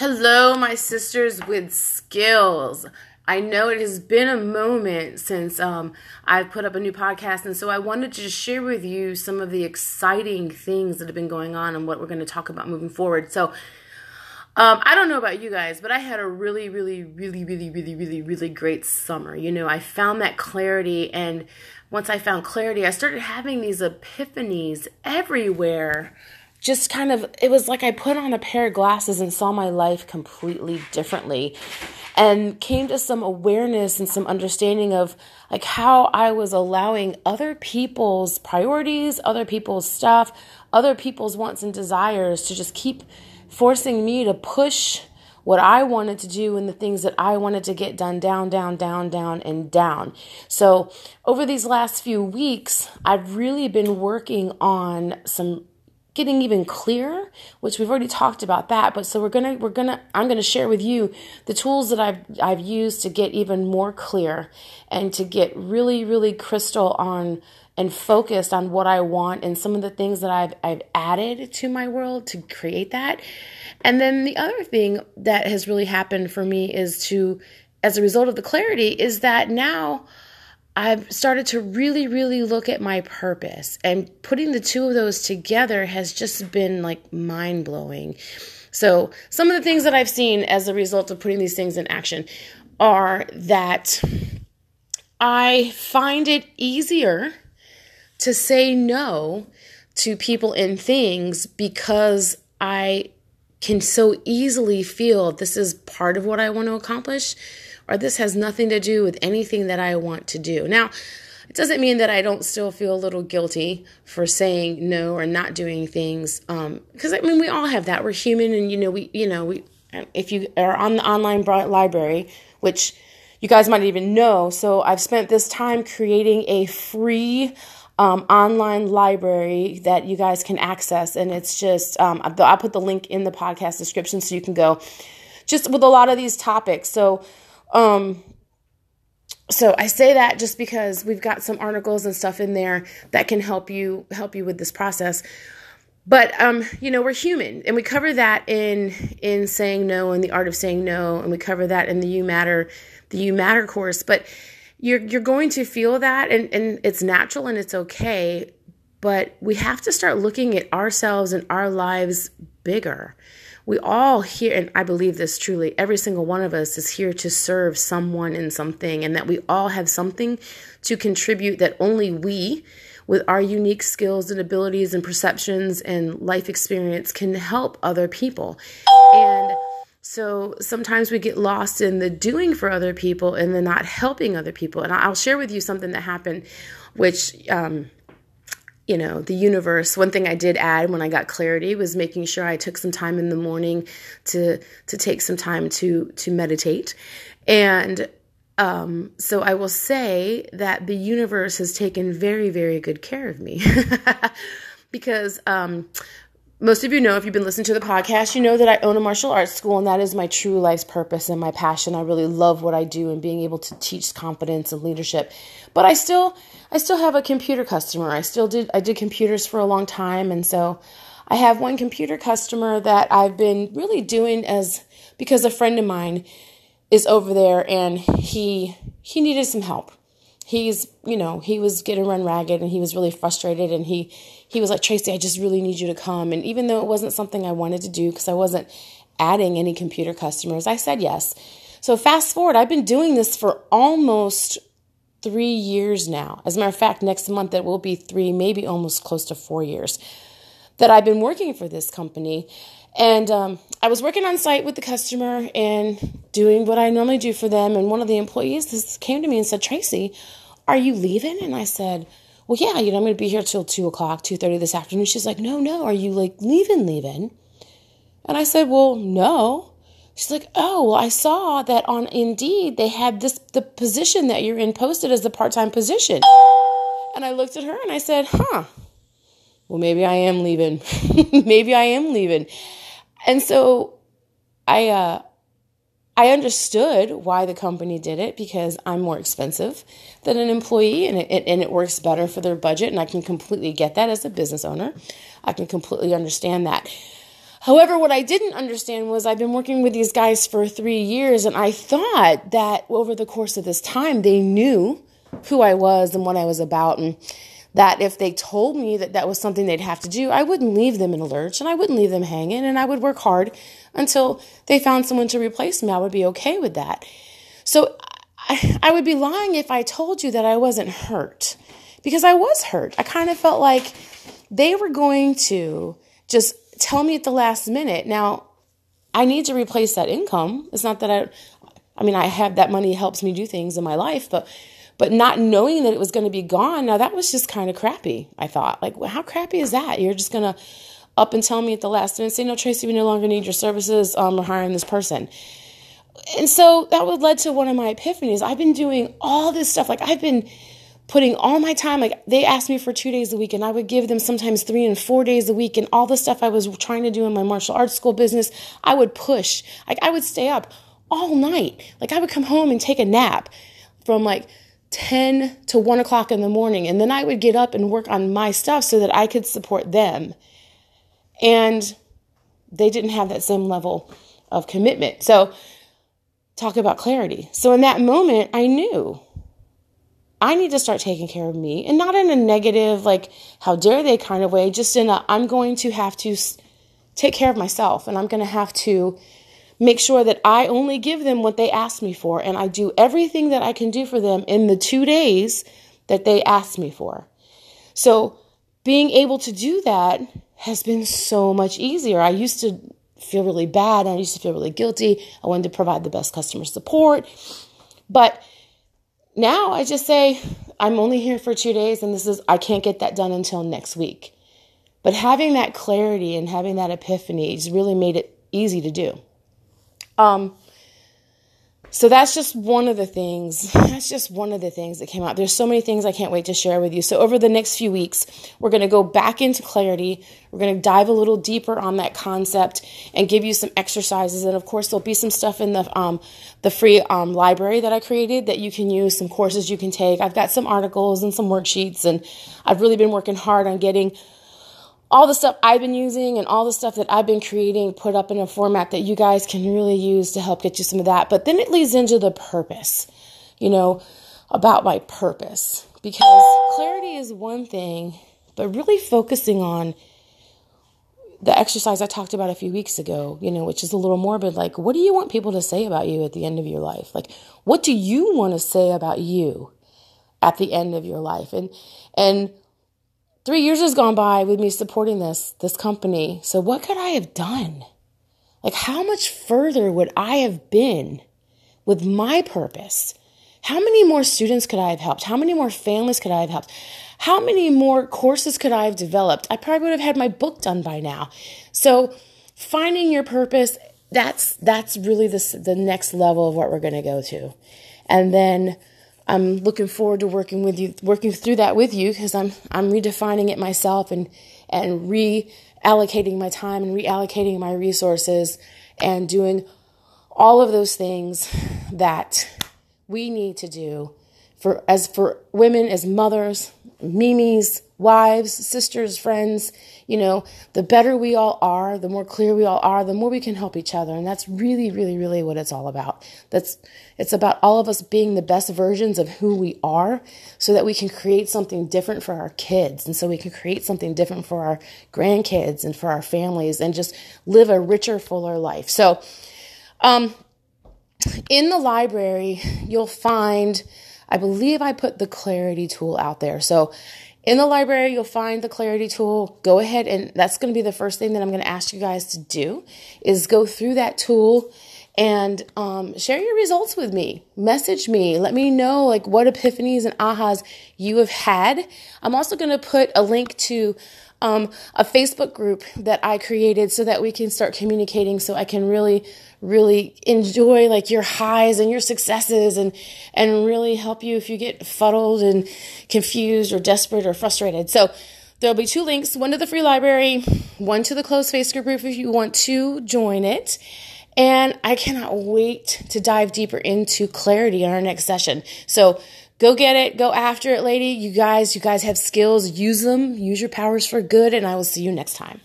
Hello, my sisters with skills. I know it has been a moment since um, I've put up a new podcast, and so I wanted to share with you some of the exciting things that have been going on and what we're going to talk about moving forward. So, um, I don't know about you guys, but I had a really, really, really, really, really, really, really great summer. You know, I found that clarity, and once I found clarity, I started having these epiphanies everywhere just kind of it was like I put on a pair of glasses and saw my life completely differently and came to some awareness and some understanding of like how I was allowing other people's priorities, other people's stuff, other people's wants and desires to just keep forcing me to push what I wanted to do and the things that I wanted to get done down, down, down, down, and down. So, over these last few weeks, I've really been working on some getting even clearer which we've already talked about that but so we're gonna we're gonna i'm gonna share with you the tools that i've i've used to get even more clear and to get really really crystal on and focused on what i want and some of the things that i've i've added to my world to create that. And then the other thing that has really happened for me is to as a result of the clarity is that now I've started to really, really look at my purpose, and putting the two of those together has just been like mind blowing. So, some of the things that I've seen as a result of putting these things in action are that I find it easier to say no to people and things because I can so easily feel this is part of what I want to accomplish or this has nothing to do with anything that I want to do. Now, it doesn't mean that I don't still feel a little guilty for saying no or not doing things. Because um, I mean, we all have that. We're human, and you know, we, you know, we. If you are on the online library, which you guys might even know, so I've spent this time creating a free um, online library that you guys can access, and it's just um, I'll put the link in the podcast description so you can go. Just with a lot of these topics, so um, so I say that just because we've got some articles and stuff in there that can help you help you with this process. But um, you know, we're human, and we cover that in in saying no and the art of saying no, and we cover that in the You Matter the You Matter course. But you're you're going to feel that, and and it's natural and it's okay. But we have to start looking at ourselves and our lives bigger we all here, and I believe this truly, every single one of us is here to serve someone in something, and that we all have something to contribute that only we, with our unique skills and abilities and perceptions and life experience, can help other people. And so sometimes we get lost in the doing for other people and the not helping other people. And I'll share with you something that happened, which, um, you know, the universe. One thing I did add when I got clarity was making sure I took some time in the morning to to take some time to to meditate. And um, so I will say that the universe has taken very, very good care of me because um, most of you know if you've been listening to the podcast you know that i own a martial arts school and that is my true life's purpose and my passion. I really love what i do and being able to teach confidence and leadership. But i still i still have a computer customer. I still did i did computers for a long time and so i have one computer customer that i've been really doing as because a friend of mine is over there and he he needed some help he's you know he was getting run ragged and he was really frustrated and he he was like tracy i just really need you to come. And even though it wasn't something i wanted to do because i wasn't adding any computer customers i said yes. So fast forward i've been doing this for almost three years now. As a matter of fact next month it will be three maybe almost close to four years that i've been working for this company. And um, I was working on site with the customer and doing what I normally do for them. And one of the employees came to me and said, Tracy, are you leaving? And I said, well, yeah, you know, I'm going to be here till 2 o'clock, 2.30 this afternoon. She's like, no, no, are you like leaving, leaving? And I said, well, no. She's like, oh, well, I saw that on Indeed they had this, the position that you're in posted as the part-time position. And I looked at her and I said, huh, well, maybe I am leaving. maybe I am leaving. And so I, uh, I understood why the company did it because I'm more expensive than an employee and it, and it works better for their budget. And I can completely get that as a business owner. I can completely understand that. However, what I didn't understand was I've been working with these guys for three years, and I thought that over the course of this time, they knew who I was and what I was about, and that if they told me that that was something they'd have to do, I wouldn't leave them in a lurch and I wouldn't leave them hanging, and I would work hard until they found someone to replace me. I would be okay with that. So I, I would be lying if I told you that I wasn't hurt because I was hurt. I kind of felt like they were going to just tell me at the last minute. Now, I need to replace that income. It's not that I, I mean, I have that money helps me do things in my life, but, but not knowing that it was going to be gone. Now that was just kind of crappy. I thought, like, well, how crappy is that? You're just going to up and tell me at the last minute, say, no, Tracy, we no longer need your services. Um, we're hiring this person. And so that would led to one of my epiphanies. I've been doing all this stuff. Like I've been putting all my time like they asked me for two days a week and i would give them sometimes three and four days a week and all the stuff i was trying to do in my martial arts school business i would push like i would stay up all night like i would come home and take a nap from like 10 to 1 o'clock in the morning and then i would get up and work on my stuff so that i could support them. And they didn't have that same level of commitment. So talk about clarity. So in that moment i knew I need to start taking care of me and not in a negative, like, how dare they kind of way, just in a, I'm going to have to take care of myself and I'm going to have to make sure that I only give them what they ask me for and I do everything that I can do for them in the two days that they ask me for. So being able to do that has been so much easier. I used to feel really bad. I used to feel really guilty. I wanted to provide the best customer support. But now I just say, I'm only here for two days and this is, I can't get that done until next week. But having that clarity and having that epiphany has really made it easy to do. Um, so that's just one of the things. That's just one of the things that came out. There's so many things I can't wait to share with you. So over the next few weeks, we're going to go back into clarity. We're going to dive a little deeper on that concept and give you some exercises. And of course, there'll be some stuff in the um, the free um, library that I created that you can use. Some courses you can take. I've got some articles and some worksheets, and I've really been working hard on getting all the stuff I've been using and all the stuff that I've been creating put up in a format that you guys can really use to help get you some of that. But then it leads into the purpose, you know, about my purpose. Because clarity is one thing, but really focusing on the exercise I talked about a few weeks ago, you know, which is a little morbid. Like, what do you want people to say about you at the end of your life? Like, what do you want to say about you at the end of your life? And, and, Three years has gone by with me supporting this, this company. So what could I have done? Like how much further would I have been with my purpose? How many more students could I have helped? How many more families could I have helped? How many more courses could I have developed? I probably would have had my book done by now. So finding your purpose, that's that's really the the next level of what we're going to go to. And then I'm looking forward to working with you, working through that with you because I'm I'm redefining it myself and and reallocating my time and reallocating my resources and doing all of those things that we need to do for as for women as mothers, mimis, wives, sisters, friends, you know, the better we all are, the more clear we all are, the more we can help each other. And that's really, really, really what it's all about. That's it's about all of us being the best versions of who we are so that we can create something different for our kids and so we can create something different for our grandkids and for our families and just live a richer, fuller life. So um in the library, you'll find I believe I put the clarity tool out there. So in the library, you'll find the clarity tool. Go ahead and that's going to be the first thing that I'm going to ask you guys to do is go through that tool and um, share your results with me. Message me. Let me know like what epiphanies and ahas you have had. I'm also going to put a link to um, a Facebook group that I created so that we can start communicating so I can really really enjoy like your highs and your successes and and really help you if you get fuddled and confused or desperate or frustrated. So there'll be two links, one to the free library, one to the closed Facebook group if you want to join it. And I cannot wait to dive deeper into clarity in our next session. So go get it, go after it, lady. You guys, you guys have skills, use them, use your powers for good, and I will see you next time.